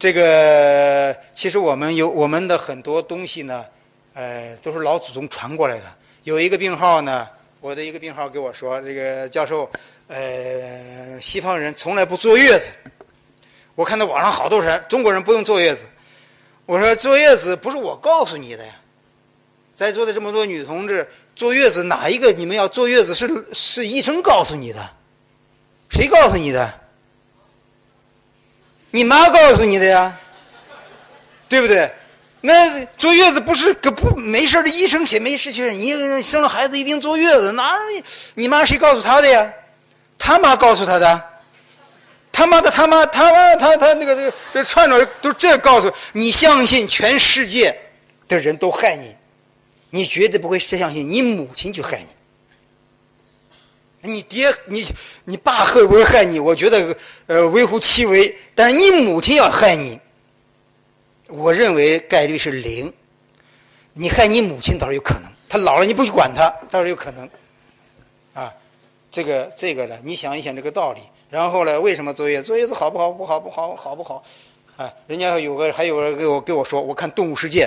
这个其实我们有我们的很多东西呢，呃，都是老祖宗传过来的。有一个病号呢，我的一个病号给我说，这个教授，呃，西方人从来不坐月子。我看到网上好多人，中国人不用坐月子。我说坐月子不是我告诉你的呀，在座的这么多女同志，坐月子哪一个你们要坐月子是是医生告诉你的？谁告诉你的？你妈告诉你的呀，对不对？那坐月子不是个不没事的医生写没事去，你生了孩子一定坐月子，哪你妈谁告诉他的呀？他妈告诉他的。他妈的，他妈，他妈，他他那个这个这串着都这告诉你，相信全世界的人都害你，你绝对不会相信你母亲去害你。你爹，你你爸会不会害你？我觉得呃微乎其微，但是你母亲要害你，我认为概率是零。你害你母亲倒是有可能，他老了你不去管他倒是有可能。啊，这个这个呢，你想一想这个道理。然后呢？为什么坐月子？坐月子好不好？不好不好好不好？啊，人家有个还有人给我给我说，我看《动物世界》，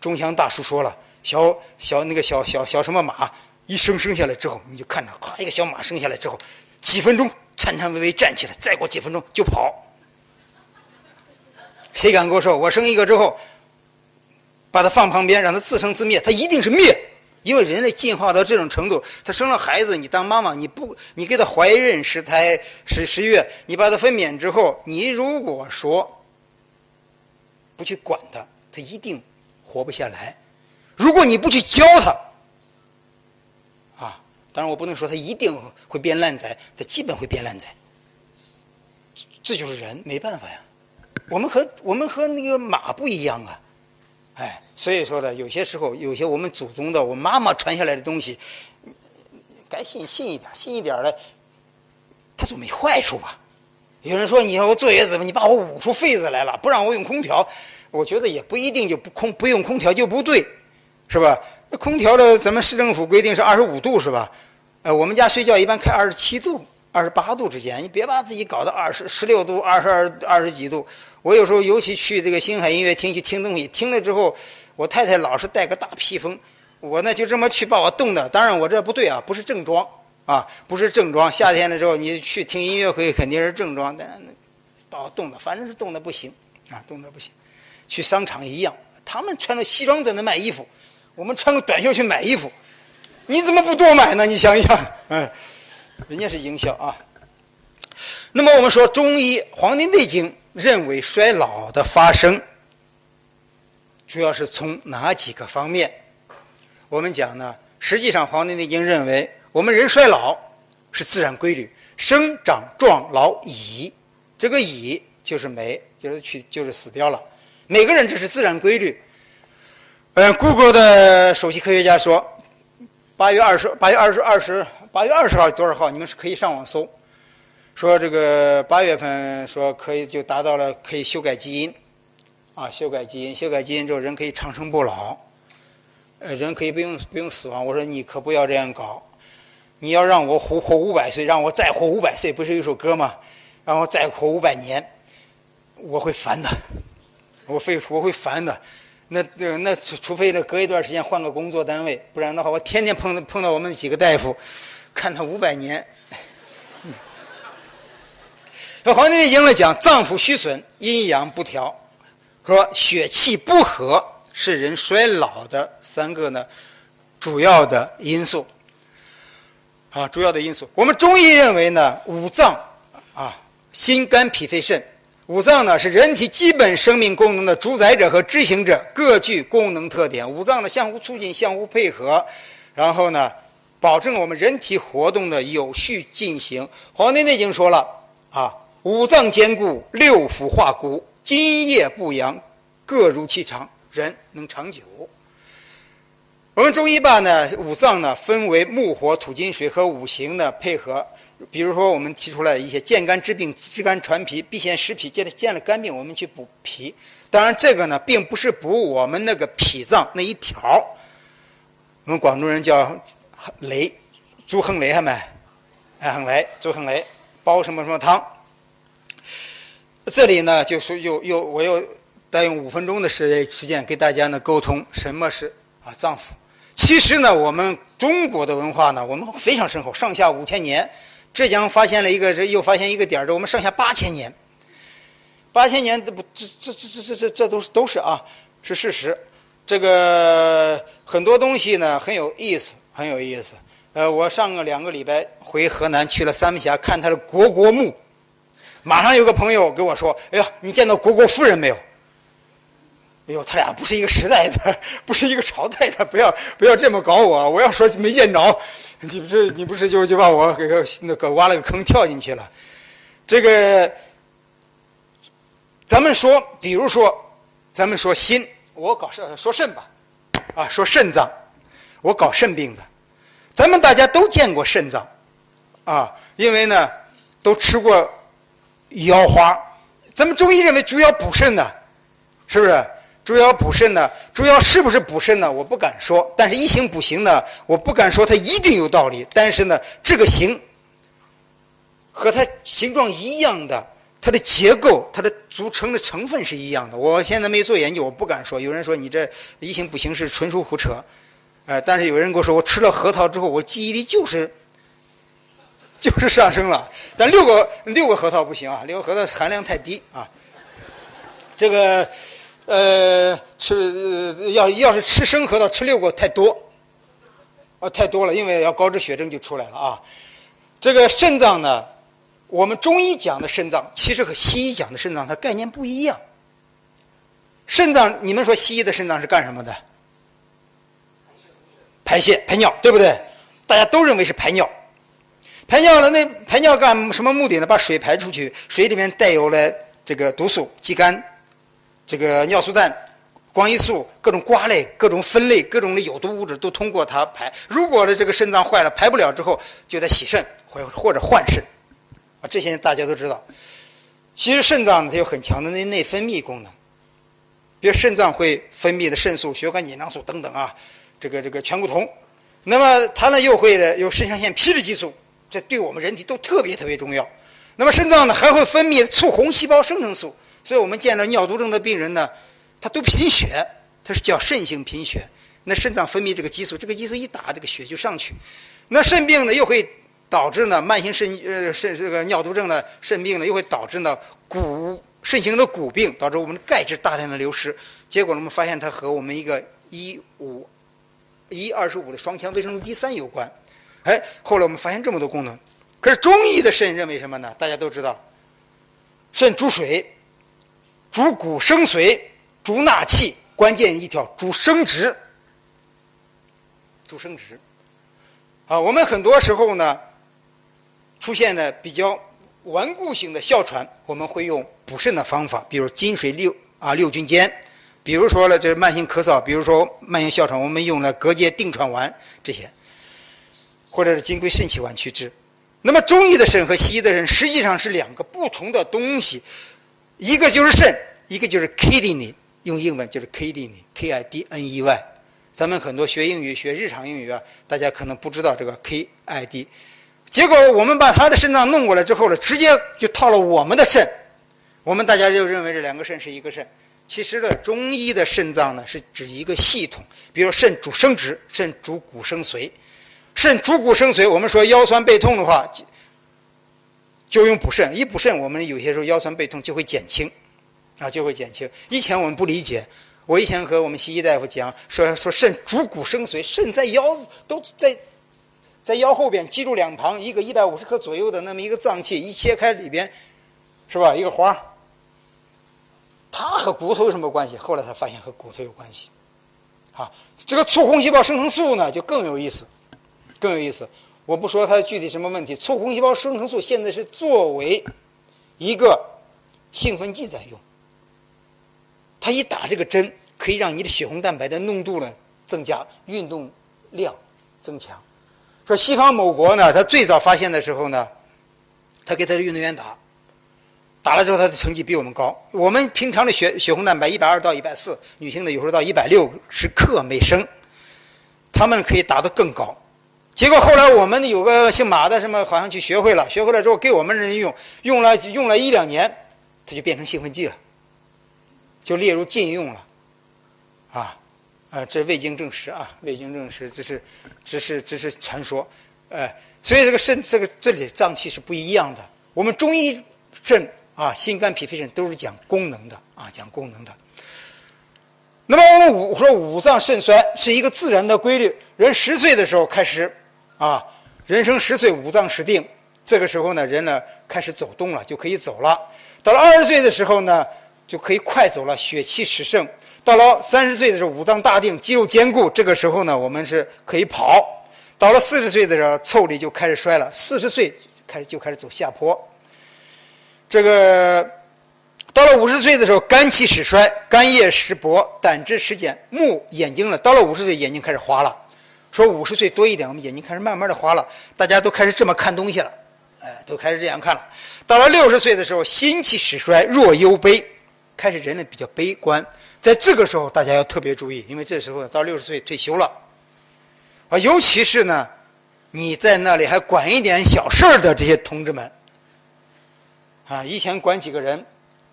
钟祥大叔说了，小小那个小小小什么马一生生下来之后，你就看着，咔一个小马生下来之后，几分钟颤颤巍巍站起来，再过几分钟就跑。谁敢跟我说，我生一个之后，把它放旁边，让它自生自灭，它一定是灭。因为人类进化到这种程度，他生了孩子，你当妈妈，你不，你给他怀孕十胎十十月，你把他分娩之后，你如果说不去管他，他一定活不下来。如果你不去教他，当然我不能说他一定会变烂仔，他基本会变烂仔。这这就是人，没办法呀。我们和我们和那个马不一样啊。哎，所以说呢，有些时候，有些我们祖宗的，我妈妈传下来的东西，该信信一点，信一点的，它总没坏处吧？有人说，你要我坐月子，你把我捂出痱子来了，不让我用空调，我觉得也不一定就不空不用空调就不对，是吧？那空调的，咱们市政府规定是二十五度，是吧？呃，我们家睡觉一般开二十七度、二十八度之间，你别把自己搞到二十十六度、二十二二十几度。我有时候尤其去这个星海音乐厅去听东西，听了之后，我太太老是带个大披风，我呢就这么去把我冻的。当然我这不对啊，不是正装啊，不是正装。夏天的时候你去听音乐会肯定是正装，但把我冻的，反正是冻的不行啊，冻的不行。去商场一样，他们穿着西装在那卖衣服，我们穿个短袖去买衣服，你怎么不多买呢？你想一想，嗯，人家是营销啊。那么我们说中医《黄帝内经》。认为衰老的发生，主要是从哪几个方面？我们讲呢，实际上《黄帝内经》认为，我们人衰老是自然规律，生长壮老已，这个已就是没，就是去就是死掉了。每个人这是自然规律。嗯，Google 的首席科学家说，八月二十八月二十二十八月二十号多少号？你们是可以上网搜。说这个八月份说可以就达到了可以修改基因，啊，修改基因，修改基因之后人可以长生不老，呃，人可以不用不用死亡。我说你可不要这样搞，你要让我活活五百岁，让我再活五百岁，不是有首歌吗？让我再活五百年，我会烦的，我会我会烦的。那那那除非呢隔一段时间换个工作单位，不然的话我天天碰碰到我们几个大夫，看他五百年。《黄帝内经》来讲，脏腑虚损、阴阳不调和血气不和是人衰老的三个呢主要的因素。啊，主要的因素。我们中医认为呢，五脏啊，心、肝、脾、肺、肾，五脏呢是人体基本生命功能的主宰者和执行者，各具功能特点。五脏呢相互促进、相互配合，然后呢，保证我们人体活动的有序进行。《黄帝内经》说了啊。五脏坚固，六腑化骨，津液不扬，各如其长，人能长久。我们中医吧呢，五脏呢分为木、火、土、金、水和五行的配合。比如说，我们提出来一些健肝治病、治肝传脾、避邪实脾，见了见了肝病，我们去补脾。当然，这个呢并不是补我们那个脾脏那一条。我们广东人叫雷，朱恒雷还没？哎，横雷，朱恒雷，煲什么什么汤。这里呢，就说又又我又再用五分钟的时时间给大家呢沟通什么是啊脏腑。其实呢，我们中国的文化呢，我们非常深厚，上下五千年。浙江发现了一个，这又发现一个点儿，这我们上下八千年。八千年这不这这这这这这这都是都是啊，是事实。这个很多东西呢很有意思，很有意思。呃，我上个两个礼拜回河南去了三门峡看他的国国墓，马上有个朋友跟我说：“哎呀，你见到国国夫人没有？”哎呦，他俩不是一个时代的，不是一个朝代的，不要不要这么搞我。我要说没见着，你不是你不是就就把我给那个挖了个坑跳进去了。这个，咱们说，比如说，咱们说心。我搞肾说肾吧，啊，说肾脏，我搞肾病的，咱们大家都见过肾脏，啊，因为呢，都吃过腰花，咱们中医认为猪腰补肾的，是不是？猪腰补肾呢？猪腰是不是补肾呢？我不敢说，但是一行补行呢，我不敢说它一定有道理，但是呢，这个行和它形状一样的。它的结构，它的组成的成分是一样的。我现在没做研究，我不敢说。有人说你这一行不行是纯属胡扯，呃，但是有人跟我说，我吃了核桃之后，我记忆力就是就是上升了。但六个六个核桃不行啊，六个核桃含量太低啊。这个呃，吃要要是吃生核桃吃六个太多，啊太多了，因为要高脂血症就出来了啊。这个肾脏呢？我们中医讲的肾脏，其实和西医讲的肾脏它概念不一样。肾脏，你们说西医的肾脏是干什么的？排泄、排尿，对不对？大家都认为是排尿。排尿了，那排尿干什么目的呢？把水排出去，水里面带有了这个毒素、肌酐、这个尿素氮、光异素、各种瓜类、各种酚类、各种的有毒物质都通过它排。如果呢这个肾脏坏了，排不了之后，就得洗肾或或者换肾。啊，这些大家都知道。其实肾脏它有很强的内内分泌功能，比如肾脏会分泌的肾素、血管紧张素等等啊，这个这个醛固酮。那么它呢又会的有肾上腺皮质激素，这对我们人体都特别特别重要。那么肾脏呢还会分泌促红细胞生成素，所以我们见到尿毒症的病人呢，他都贫血，他是叫肾性贫血。那肾脏分泌这个激素，这个激素一打，这个血就上去。那肾病呢又会。导致呢慢性肾呃肾这个尿毒症呢肾病呢又会导致呢骨肾型的骨病，导致我们的钙质大量的流失。结果呢我们发现它和我们一个一五一二十五的双羟维生素 D 三有关。哎，后来我们发现这么多功能。可是中医的肾认为什么呢？大家都知道，肾主水，主骨生髓，主纳气，关键一条主生殖，主生殖。啊，我们很多时候呢。出现的比较顽固性的哮喘，我们会用补肾的方法，比如金水六啊六君煎，比如说了这慢性咳嗽，比如说慢性哮喘，我们用了隔节定喘丸这些，或者是金匮肾气丸去治。那么中医的肾和西医的肾实际上是两个不同的东西，一个就是肾，一个就是 kidney，用英文就是 kidney，k i d n e y。咱们很多学英语、学日常英语啊，大家可能不知道这个 k i d。结果我们把他的肾脏弄过来之后呢，直接就套了我们的肾，我们大家就认为这两个肾是一个肾。其实呢，中医的肾脏呢是指一个系统，比如肾主生殖，肾主骨生髓，肾主骨生髓。我们说腰酸背痛的话，就用补肾，一补肾，我们有些时候腰酸背痛就会减轻，啊，就会减轻。以前我们不理解，我以前和我们西医大夫讲，说说肾主骨生髓，肾在腰都在。在腰后边，脊柱两旁一个一百五十克左右的那么一个脏器，一切开里边，是吧？一个花它和骨头有什么关系？后来才发现和骨头有关系。啊，这个促红细胞生成素呢，就更有意思，更有意思。我不说它具体什么问题，促红细胞生成素现在是作为一个兴奋剂在用。它一打这个针，可以让你的血红蛋白的浓度呢增加，运动量增强。说西方某国呢，他最早发现的时候呢，他给他的运动员打，打了之后他的成绩比我们高。我们平常的血血红蛋白一百二到一百四，女性的有时候到一百六十克每升，他们可以打得更高。结果后来我们有个姓马的什么好像去学会了，学会了之后给我们人用，用了用了一两年，它就变成兴奋剂了，就列入禁用了，啊，啊，这未经证实啊，未经证实，这是，只是只是传说，哎，所以这个肾这个这里的脏器是不一样的。我们中医肾啊，心肝脾肺肾都是讲功能的啊，讲功能的。那么我们五说五脏肾衰是一个自然的规律。人十岁的时候开始，啊，人生十岁五脏始定，这个时候呢，人呢开始走动了，就可以走了。到了二十岁的时候呢，就可以快走了，血气始盛。到了三十岁的时候，五脏大定，肌肉坚固，这个时候呢，我们是可以跑。到了四十岁的时候，腠理就开始衰了，四十岁开始就开始走下坡。这个。到了五十岁的时候，肝气始衰，肝叶始薄，胆汁始减，目眼睛了。到了五十岁，眼睛开始花了。说五十岁多一点，我们眼睛开始慢慢的花了，大家都开始这么看东西了，哎，都开始这样看了。到了六十岁的时候，心气始衰，弱忧悲，开始人呢比较悲观。在这个时候，大家要特别注意，因为这时候到六十岁退休了，啊，尤其是呢，你在那里还管一点小事儿的这些同志们，啊，以前管几个人。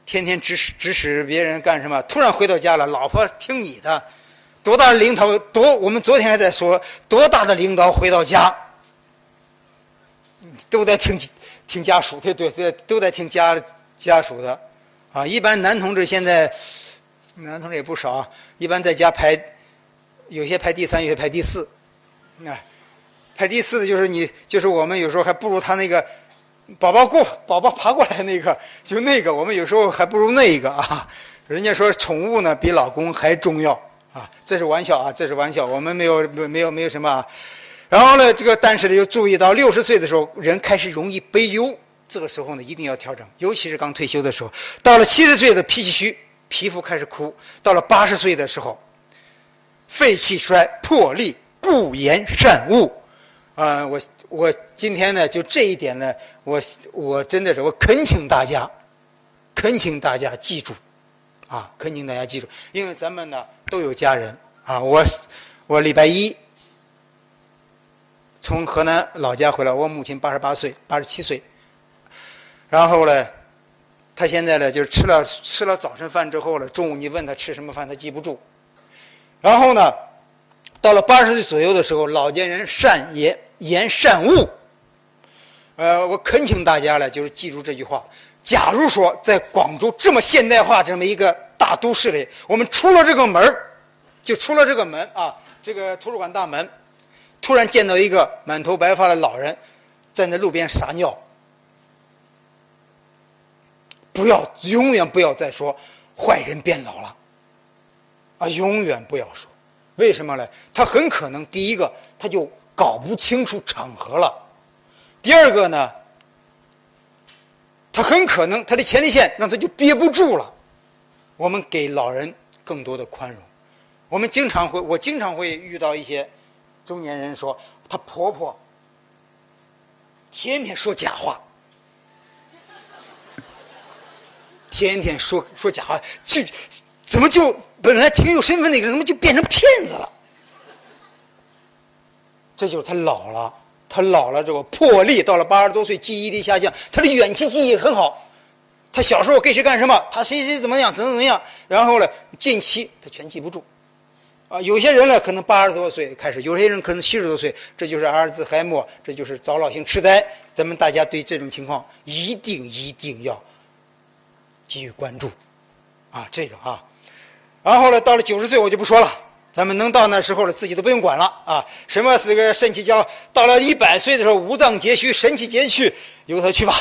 天天指使指使别人干什么？突然回到家了，老婆听你的，多大的领导？多我们昨天还在说，多大的领导回到家，都在听听家属，对对对，都在听家家属的，啊，一般男同志现在男同志也不少，一般在家排，有些排第三，有些排第四，哎，排第四的就是你，就是我们有时候还不如他那个。宝宝过，宝宝爬过来那个，就那个，我们有时候还不如那一个啊。人家说宠物呢比老公还重要啊，这是玩笑啊，这是玩笑，我们没有没没有没有什么。啊然后呢，这个但是呢，又注意到六十岁的时候，人开始容易悲忧，这个时候呢，一定要调整，尤其是刚退休的时候。到了七十岁的脾气虚，皮肤开始枯；到了八十岁的时候，肺气衰，魄力不言善恶。啊，我。我今天呢，就这一点呢，我我真的是我恳请大家，恳请大家记住，啊，恳请大家记住，因为咱们呢都有家人啊。我我礼拜一从河南老家回来，我母亲八十八岁，八十七岁。然后呢，他现在呢就是吃了吃了早晨饭之后了，中午你问他吃什么饭，他记不住。然后呢，到了八十岁左右的时候，老年人善言。言善恶，呃，我恳请大家呢，就是记住这句话。假如说在广州这么现代化这么一个大都市里，我们出了这个门就出了这个门啊，这个图书馆大门，突然见到一个满头白发的老人站在路边撒尿，不要，永远不要再说坏人变老了，啊，永远不要说，为什么呢？他很可能第一个他就。搞不清楚场合了。第二个呢，他很可能他的前列腺让他就憋不住了。我们给老人更多的宽容。我们经常会，我经常会遇到一些中年人说，她婆婆天天说假话，天天说说假话，就怎么就本来挺有身份的一个人，怎么就变成骗子了？这就是他老了，他老了之后魄力到了八十多岁，记忆力下降，他的远期记忆很好。他小时候给谁干什么，他谁谁怎么样，怎么怎么样，然后呢，近期他全记不住。啊，有些人呢可能八十多岁开始，有些人可能七十多岁，这就是阿尔兹海默，这就是早老性痴呆。咱们大家对这种情况一定一定要给予关注，啊，这个啊，然后呢，到了九十岁我就不说了。咱们能到那时候了，自己都不用管了啊！什么是个肾气交？到了一百岁的时候，五脏皆虚，神气皆去，由他去吧。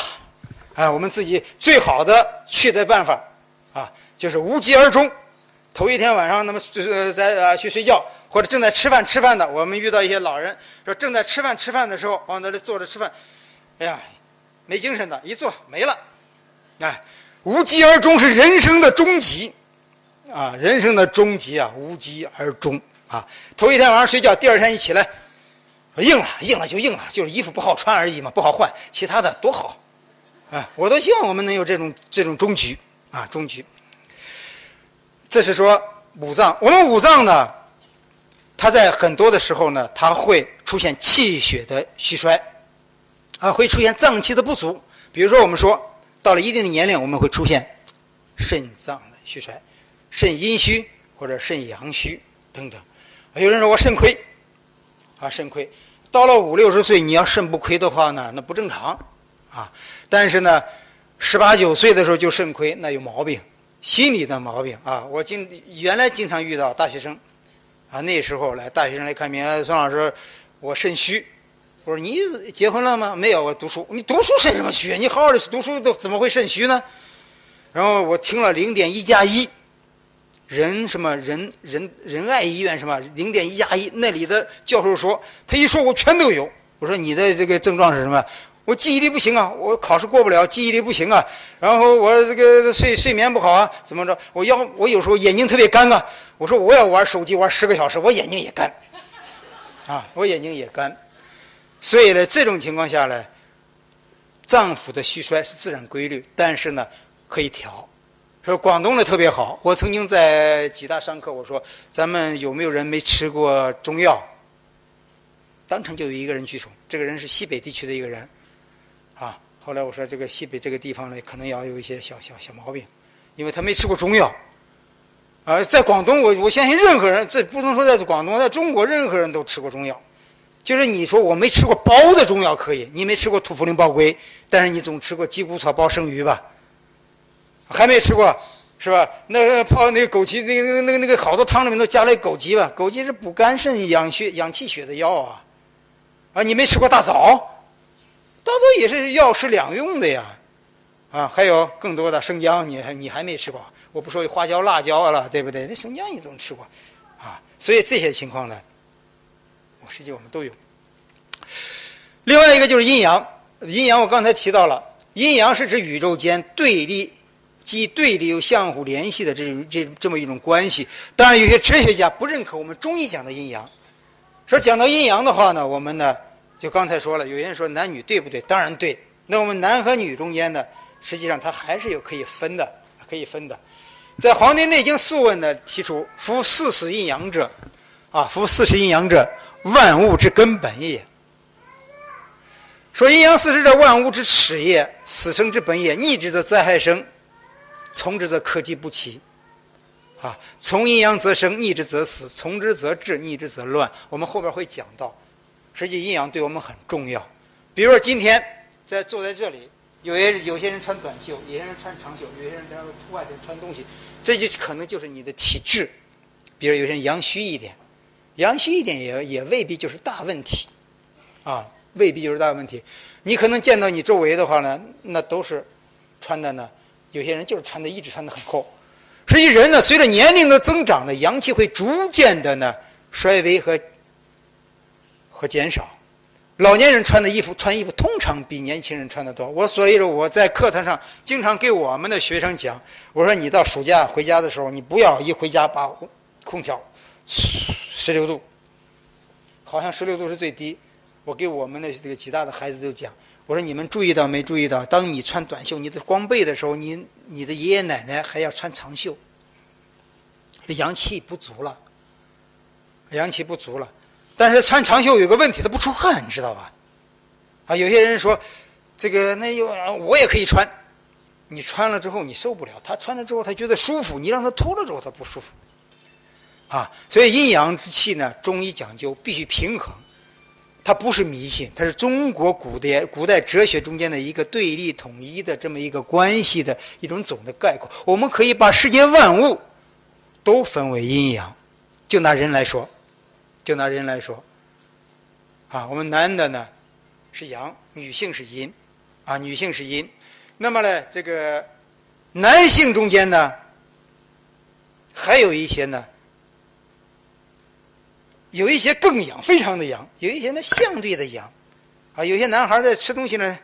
啊，我们自己最好的去的办法啊，就是无疾而终。头一天晚上，那么就是在啊去睡觉，或者正在吃饭吃饭的，我们遇到一些老人说正在吃饭吃饭的时候往那里坐着吃饭，哎呀，没精神的，一坐没了。哎，无疾而终是人生的终极。啊，人生的终极啊，无疾而终啊！头一天晚上睡觉，第二天一起来，硬了，硬了就硬了，就是衣服不好穿而已嘛，不好换，其他的多好，啊！我都希望我们能有这种这种终局啊，终局。这是说五脏，我们五脏呢，它在很多的时候呢，它会出现气血的虚衰，啊，会出现脏气的不足。比如说，我们说到了一定的年龄，我们会出现肾脏的虚衰，肾阴虚或者肾阳虚等等。有人说我肾亏，啊，肾亏，到了五六十岁，你要肾不亏的话呢，那不正常，啊，但是呢，十八九岁的时候就肾亏，那有毛病，心理的毛病啊。我经原来经常遇到大学生，啊，那时候来大学生来看病，孙老师，我肾虚。我说你结婚了吗？没有，我读书。你读书肾什么虚？你好好的读书都怎么会肾虚呢？然后我听了零点一加一，仁什么仁仁仁爱医院什么零点一加一那里的教授说，他一说我全都有。我说你的这个症状是什么？我记忆力不行啊，我考试过不了，记忆力不行啊。然后我这个睡睡眠不好啊，怎么着？我要我有时候眼睛特别干啊。我说我要玩手机玩十个小时，我眼睛也干，啊，我眼睛也干。所以呢，这种情况下呢，脏腑的虚衰是自然规律，但是呢，可以调。说广东的特别好，我曾经在几大上课，我说咱们有没有人没吃过中药？当场就有一个人举手，这个人是西北地区的一个人，啊，后来我说这个西北这个地方呢，可能要有一些小小小毛病，因为他没吃过中药。啊，在广东，我我相信任何人，这不能说在广东，在中国任何人都吃过中药。就是你说我没吃过包的中药可以，你没吃过土茯苓包龟，但是你总吃过鸡骨草包生鱼吧？还没吃过是吧？那个泡那个枸杞，那个那个那个那个好多汤里面都加了枸杞吧？枸杞是补肝肾、养血、养气血的药啊！啊，你没吃过大枣？大枣也是药食两用的呀！啊，还有更多的生姜，你还你还没吃过？我不说花椒、辣椒了，对不对？那生姜你总吃过啊？所以这些情况呢？我实际我们都有。另外一个就是阴阳，阴阳我刚才提到了，阴阳是指宇宙间对立，既对立又相互联系的这种这这么一种关系。当然，有些哲学家不认可我们中医讲的阴阳，说讲到阴阳的话呢，我们呢就刚才说了，有些人说男女对不对？当然对。那我们男和女中间呢，实际上它还是有可以分的，可以分的。在《黄帝内经素问》呢提出：“夫四时阴阳者，啊，夫四时阴阳者。”万物之根本也。说阴阳四时者，万物之始也，死生之本也。逆之则灾害生，从之则克己不齐。啊，从阴阳则生，逆之则死；从之则治，逆之则乱。我们后边会讲到，实际阴阳对我们很重要。比如说今天在坐在这里，有些有些人穿短袖，有些人穿长袖，有些人在外边穿东西，这就可能就是你的体质。比如有些人阳虚一点。阳虚一点也也未必就是大问题，啊，未必就是大问题。你可能见到你周围的话呢，那都是穿的呢，有些人就是穿的一直穿的很厚。实际人呢，随着年龄的增长呢，阳气会逐渐的呢衰微和和减少。老年人穿的衣服穿衣服通常比年轻人穿的多。我所以说我在课堂上经常给我们的学生讲，我说你到暑假回家的时候，你不要一回家把空调。十六度，好像十六度是最低。我给我们的这个几大的孩子都讲，我说你们注意到没注意到？当你穿短袖、你的光背的时候，你你的爷爷奶奶还要穿长袖，阳气不足了，阳气不足了。但是穿长袖有个问题，它不出汗，你知道吧？啊，有些人说这个那又我也可以穿，你穿了之后你受不了，他穿了之后他觉得舒服，你让他脱了之后他不舒服。啊，所以阴阳之气呢，中医讲究必须平衡，它不是迷信，它是中国古代古代哲学中间的一个对立统一的这么一个关系的一种总的概括。我们可以把世间万物都分为阴阳，就拿人来说，就拿人来说，啊，我们男的呢是阳，女性是阴，啊，女性是阴，那么呢，这个男性中间呢还有一些呢。有一些更阳，非常的阳；有一些呢相对的阳，啊，有些男孩在吃东西呢，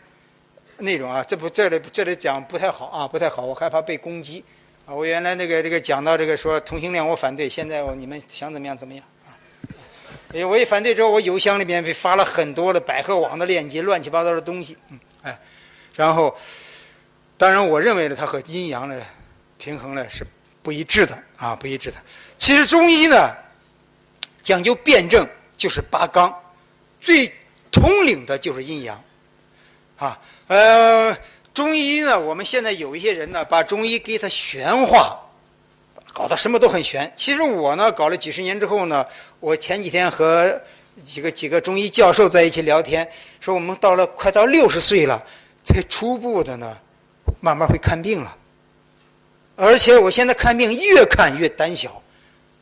那种啊，这不这里这里讲不太好啊，不太好，我害怕被攻击，啊，我原来那个这个讲到这个说同性恋我反对，现在你们想怎么样怎么样啊？哎，我一反对之后，我邮箱里面被发了很多的百合网的链接，乱七八糟的东西，嗯，哎，然后，当然我认为呢，它和阴阳的平衡呢是不一致的啊，不一致的。其实中医呢。讲究辩证就是八纲，最统领的就是阴阳，啊，呃，中医呢，我们现在有一些人呢，把中医给它玄化，搞得什么都很玄。其实我呢，搞了几十年之后呢，我前几天和几个几个中医教授在一起聊天，说我们到了快到六十岁了，才初步的呢，慢慢会看病了。而且我现在看病越看越胆小，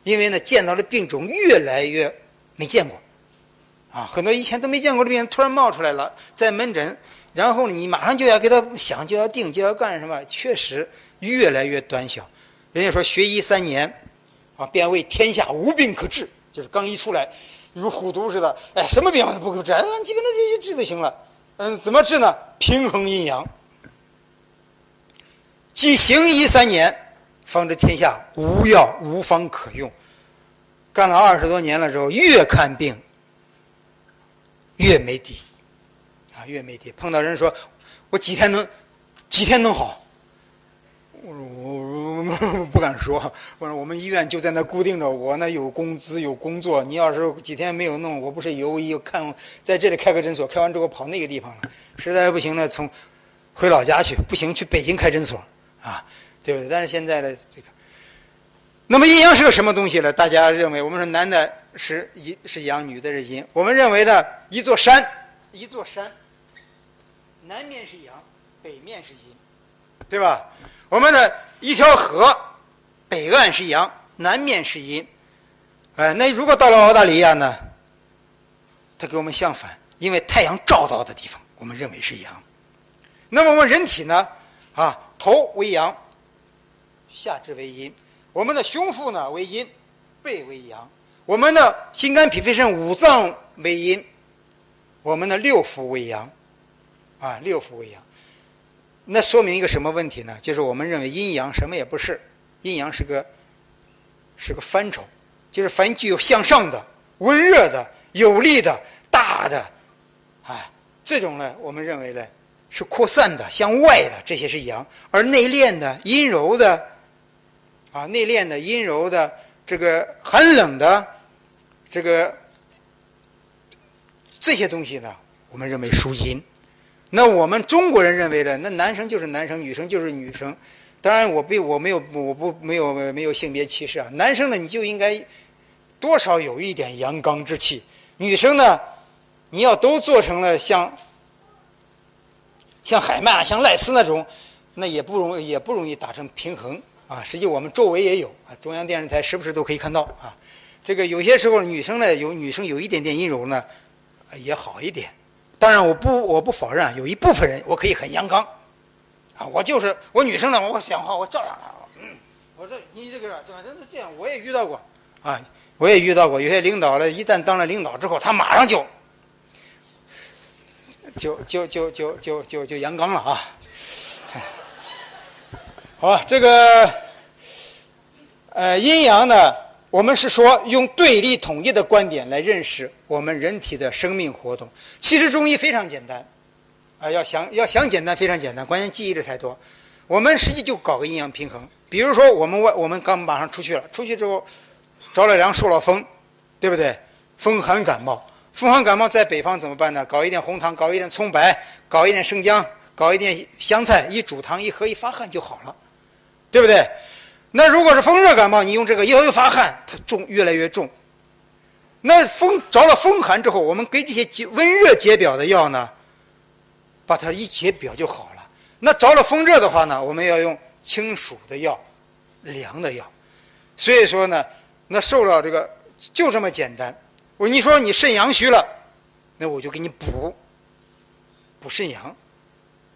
因为呢，见到的病种越来越没见过，啊，很多以前都没见过的病突然冒出来了，在门诊。然后呢，你马上就要给他想，就要定，就要干什么？确实越来越短小。人家说学医三年，啊，便为天下无病可治。就是刚一出来，如虎毒似的，哎，什么病都不够治，按基本的就就治就行了。嗯，怎么治呢？平衡阴阳。即行医三年，方知天下无药无方可用。干了二十多年了之后，越看病越没底。啊越没底，碰到人说：“我几天能，几天能好？”我我我不敢说。我说我们医院就在那固定着，我那有工资有工作。你要是几天没有弄，我不是游医看，在这里开个诊所，开完之后跑那个地方了。实在不行呢，从回老家去，不行去北京开诊所啊，对不对？但是现在呢，这个，那么阴阳是个什么东西呢？大家认为，我们说男的是阴是阳，女的是阴。我们认为呢，一座山，一座山。南面是阳，北面是阴，对吧？我们的一条河，北岸是阳，南面是阴。哎，那如果到了澳大利亚呢？它给我们相反，因为太阳照到的地方，我们认为是阳。那么我们人体呢？啊，头为阳，下肢为阴；我们的胸腹呢为阴，背为阳；我们的心肝脾肺肾五脏为阴，我们的六腑为阳。啊，六腑为阳，那说明一个什么问题呢？就是我们认为阴阳什么也不是，阴阳是个是个范畴，就是凡具有向上的、温热的、有力的、大的，啊，这种呢，我们认为呢是扩散的、向外的，这些是阳；而内敛的、阴柔的，啊，内敛的、阴柔的，这个寒冷的，这个这些东西呢，我们认为属阴。那我们中国人认为的，那男生就是男生，女生就是女生。当然，我不，我没有，我不没有没有性别歧视啊。男生呢，你就应该多少有一点阳刚之气；女生呢，你要都做成了像像海曼、像赖斯那种，那也不容也不容易达成平衡啊。实际我们周围也有啊，中央电视台时不时都可以看到啊。这个有些时候女生呢，有女生有一点点阴柔呢，也好一点。当然，我不我不否认啊，有一部分人我可以很阳刚，啊，我就是我女生呢，我讲话我照样，嗯，我这你这个怎么真是这样？我也遇到过，啊，我也遇到过，有些领导呢，一旦当了领导之后，他马上就，就就就就就就就阳刚了啊，好，这个，呃，阴阳呢？我们是说用对立统一的观点来认识我们人体的生命活动。其实中医非常简单，啊，要想要想简单非常简单，关键记忆的太多。我们实际就搞个阴阳平衡。比如说我们外我们刚马上出去了，出去之后着了凉受了风，对不对？风寒感冒，风寒感冒在北方怎么办呢？搞一点红糖，搞一点葱白，搞一点生姜，搞一点香菜，一煮汤一喝一发汗就好了，对不对？那如果是风热感冒，你用这个以后又发汗，它重越来越重。那风着了风寒之后，我们给这些解温热解表的药呢，把它一解表就好了。那着了风热的话呢，我们要用清暑的药、凉的药。所以说呢，那受了这个就这么简单。我你说你肾阳虚了，那我就给你补补肾阳，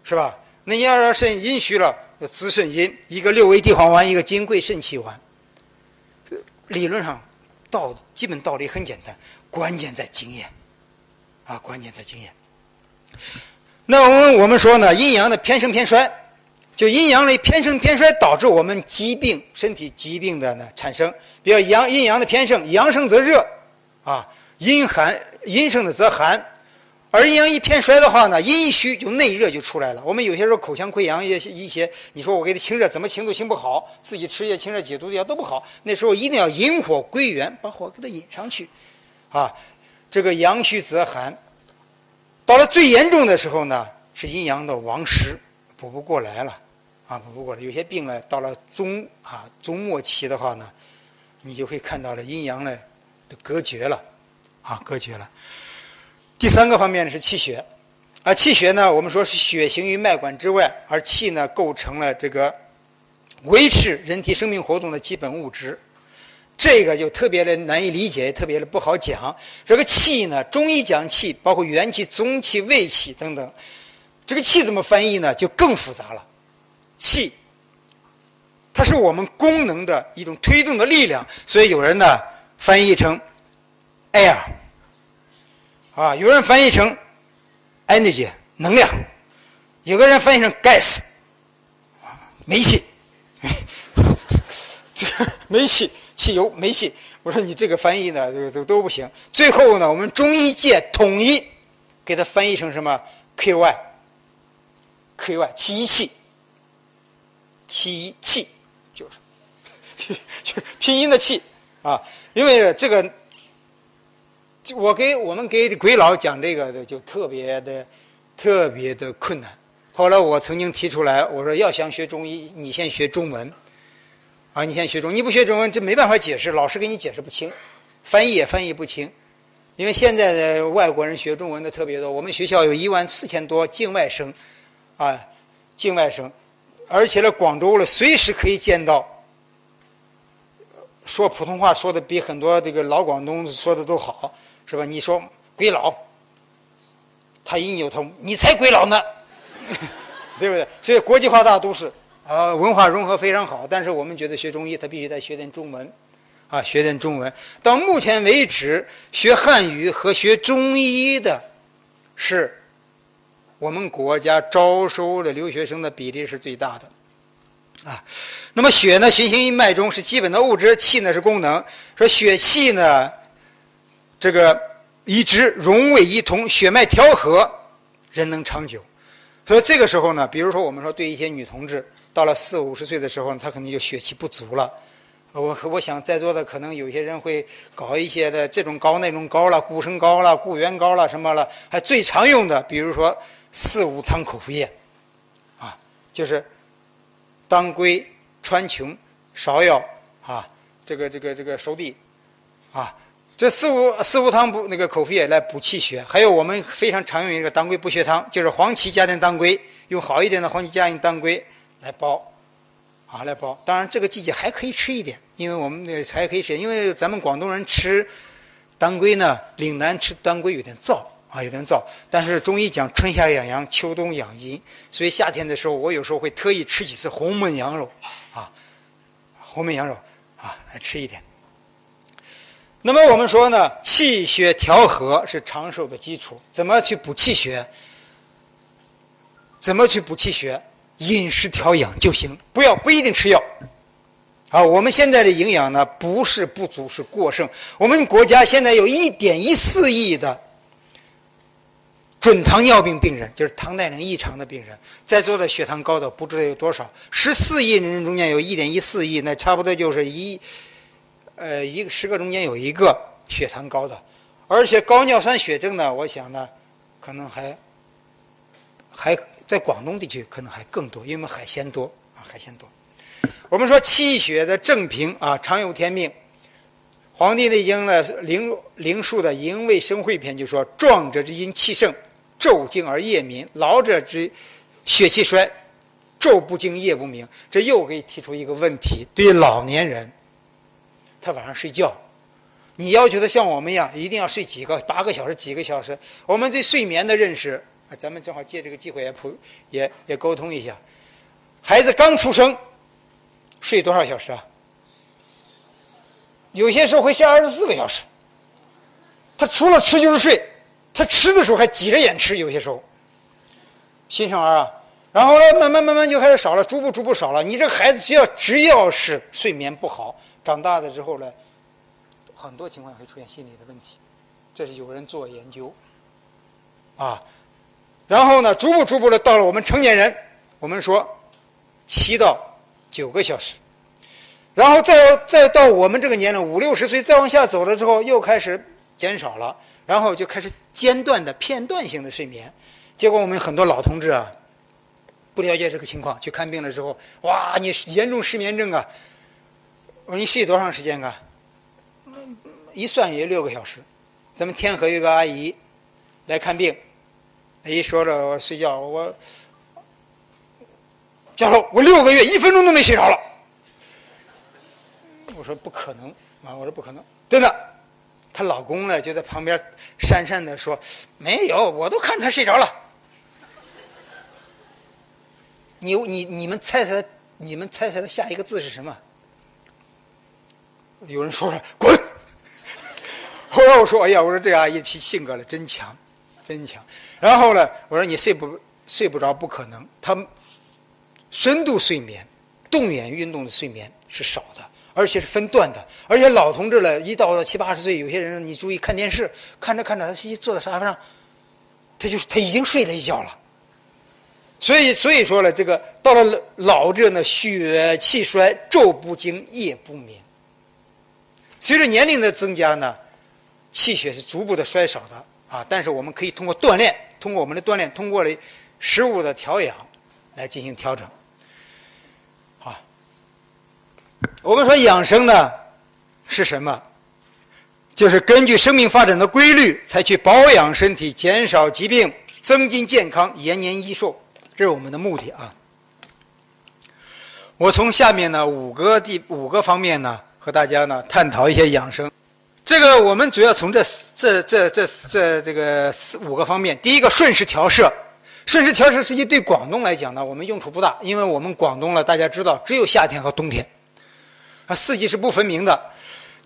是吧？那你要是肾阴虚了。滋肾阴，一个六味地黄丸，一个金匮肾气丸。理论上道基本道理很简单，关键在经验啊，关键在经验。那我们我们说呢，阴阳的偏盛偏衰，就阴阳的偏盛偏衰导致我们疾病、身体疾病的呢产生。比如阳阴阳的偏盛，阳盛则热啊，阴寒阴盛的则寒。而阴阳一偏衰的话呢，阴虚就内热就出来了。我们有些时候口腔溃疡一些一些，你说我给他清热，怎么清都清不好，自己吃些清热解毒的药都不好。那时候一定要引火归元，把火给它引上去，啊，这个阳虚则寒。到了最严重的时候呢，是阴阳的亡失，补不过来了，啊，补不过来。有些病呢，到了中啊中末期的话呢，你就会看到了阴阳呢都隔绝了，啊，隔绝了。第三个方面呢是气血，啊，气血呢，我们说是血行于脉管之外，而气呢构成了这个维持人体生命活动的基本物质。这个就特别的难以理解，特别的不好讲。这个气呢，中医讲气，包括元气、中气、胃气等等。这个气怎么翻译呢？就更复杂了。气，它是我们功能的一种推动的力量，所以有人呢翻译成 air，啊，有人翻译成 energy 能量，有个人翻译成 gas，煤气，这个煤气。汽油、煤气，我说你这个翻译呢，都都都不行。最后呢，我们中医界统一给它翻译成什么？Q Y，Q Y，七气，七气，就是 就是拼音的气啊。因为这个，我给我们给鬼佬讲这个的就特别的特别的困难。后来我曾经提出来，我说要想学中医，你先学中文。啊，你先学中，你不学中文，这没办法解释，老师给你解释不清，翻译也翻译不清，因为现在的外国人学中文的特别多，我们学校有一万四千多境外生，啊，境外生，而且呢，广州了随时可以见到说普通话说的比很多这个老广东说的都好，是吧？你说鬼佬，他一扭头，你才鬼佬呢，对不对？所以国际化大都市。呃，文化融合非常好，但是我们觉得学中医，他必须得学点中文，啊，学点中文。到目前为止，学汉语和学中医的，是我们国家招收的留学生的比例是最大的，啊。那么血呢，循行于脉中，是基本的物质；气呢，是功能。说血气呢，这个一直融为一通，血脉调和，人能长久。所以这个时候呢，比如说我们说对一些女同志。到了四五十岁的时候，她可能就血气不足了。我我想在座的可能有些人会搞一些的这种膏、那种膏了，固生膏了、固元膏了什么了。还最常用的，比如说四物汤口服液，啊，就是当归、川穹、芍药啊，这个这个这个熟地，啊，这四物四物汤补那个口服液来补气血。还有我们非常常用一个当归补血汤，就是黄芪加点当归，用好一点的黄芪加点当归。来煲，啊，来煲。当然，这个季节还可以吃一点，因为我们那还可以吃。因为咱们广东人吃当归呢，岭南吃当归有点燥啊，有点燥。但是中医讲春夏养阳，秋冬养阴，所以夏天的时候，我有时候会特意吃几次红焖羊肉，啊，红焖羊肉啊，来吃一点。那么我们说呢，气血调和是长寿的基础。怎么去补气血？怎么去补气血？饮食调养就行，不要不一定吃药。啊，我们现在的营养呢，不是不足，是过剩。我们国家现在有一点一四亿的准糖尿病病人，就是糖耐量异常的病人。在座的血糖高的不知道有多少，十四亿人中间有一点一四亿，那差不多就是一，呃，一个十个中间有一个血糖高的，而且高尿酸血症呢，我想呢，可能还还。在广东地区可能还更多，因为海鲜多啊，海鲜多。我们说气血的正平啊，常有天命。《黄帝内经》呢，灵灵术的《营卫生会篇》就说：“壮者之阴气盛，昼静而夜明；老者之血气衰，昼不静夜不明。”这又给提出一个问题：对于老年人，他晚上睡觉，你要求他像我们一样，一定要睡几个八个小时、几个小时？我们对睡眠的认识。啊，咱们正好借这个机会也普也也沟通一下。孩子刚出生，睡多少小时啊？有些时候会睡二十四个小时。他除了吃就是睡，他吃的时候还挤着眼吃，有些时候。新生儿啊，然后呢，慢慢慢慢就开始少了，逐步逐步少了。你这孩子只要只要是睡眠不好，长大的之后呢，很多情况会出现心理的问题。这是有人做研究，啊。然后呢，逐步逐步的到了我们成年人，我们说七到九个小时，然后再再到我们这个年龄五六十岁再往下走了之后，又开始减少了，然后就开始间断的片段性的睡眠，结果我们很多老同志啊，不了解这个情况，去看病的时候，哇，你严重失眠症啊！我说你睡多长时间啊？一算也六个小时。咱们天河有个阿姨来看病，阿姨说了，我睡觉，我教授，我六个月一分钟都没睡着了。我说不可能啊！我说不可能，真的。她老公呢就在旁边讪讪的说：“没有，我都看她睡着了。”你你你们猜猜，你们猜猜的下一个字是什么？有人说了，滚！后来我说：“哎呀，我说这阿姨脾性格了，真强，真强。”然后呢，我说你睡不睡不着不可能，她深度睡眠、动眼运动的睡眠是少的，而且是分段的。而且老同志了，一到了七八十岁，有些人你注意看电视，看着看着，他一坐在沙发上，他就他已经睡了一觉了。所以，所以说呢，这个到了老者呢，血气衰，昼不惊，夜不眠。随着年龄的增加呢，气血是逐步的衰少的啊。但是我们可以通过锻炼，通过我们的锻炼，通过了食物的调养来进行调整。好，我们说养生呢是什么？就是根据生命发展的规律，采取保养身体、减少疾病、增进健康、延年益寿。这是我们的目的啊！我从下面呢五个地五个方面呢和大家呢探讨一些养生。这个我们主要从这这这这这这个四五个方面。第一个顺势调摄，顺势调摄实际对广东来讲呢，我们用处不大，因为我们广东了，大家知道只有夏天和冬天，啊四季是不分明的。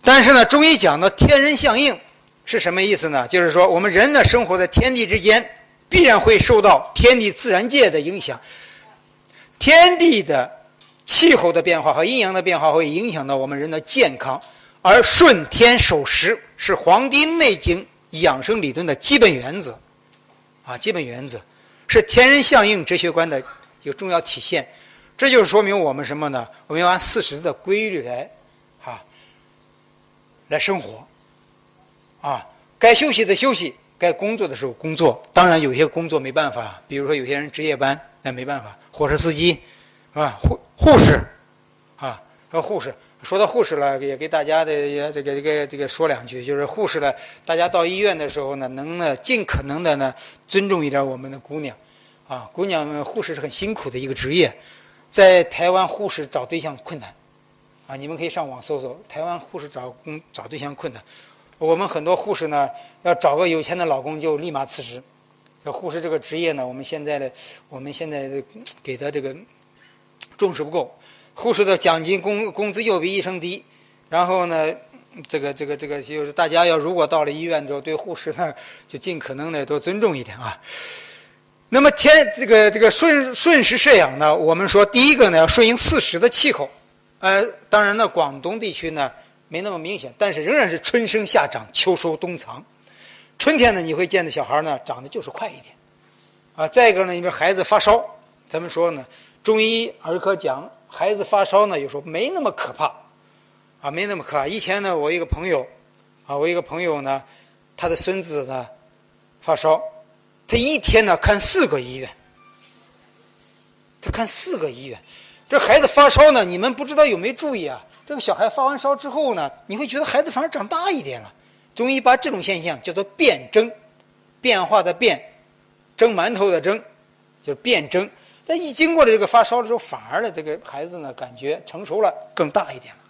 但是呢，中医讲的天人相应是什么意思呢？就是说我们人呢生活在天地之间。必然会受到天地自然界的影响，天地的气候的变化和阴阳的变化会影响到我们人的健康，而顺天守时是《黄帝内经》养生理论的基本原则，啊，基本原则是天人相应哲学观的一个重要体现。这就是说明我们什么呢？我们要按四时的规律来，啊，来生活，啊，该休息的休息。该工作的时候工作，当然有些工作没办法，比如说有些人值夜班，那没办法。火车司机，啊？护护士，啊，说护士，说到护士了，也给大家的也这个这个这个说两句，就是护士呢，大家到医院的时候呢，能呢尽可能的呢尊重一点我们的姑娘，啊，姑娘们护士是很辛苦的一个职业，在台湾护士找对象困难，啊，你们可以上网搜搜，台湾护士找工找对象困难。我们很多护士呢，要找个有钱的老公就立马辞职。这护士这个职业呢，我们现在呢，我们现在给的这个重视不够。护士的奖金工工资又比医生低，然后呢，这个这个这个就是大家要如果到了医院之后，对护士呢就尽可能的多尊重一点啊。那么天这个这个顺顺时摄养呢，我们说第一个呢要顺应四时的气候，呃，当然呢广东地区呢。没那么明显，但是仍然是春生夏长，秋收冬藏。春天呢，你会见到小孩呢长得就是快一点，啊，再一个呢，因为孩子发烧，咱们说呢，中医儿科讲孩子发烧呢，有时候没那么可怕，啊，没那么可怕。以前呢，我一个朋友，啊，我一个朋友呢，他的孙子呢发烧，他一天呢看四个医院，他看四个医院。这孩子发烧呢，你们不知道有没有注意啊？这个小孩发完烧之后呢，你会觉得孩子反而长大一点了。中医把这种现象叫做变征，变化的变，蒸馒头的蒸，就是变征。但一经过了这个发烧之后，反而呢，这个孩子呢感觉成熟了，更大一点了。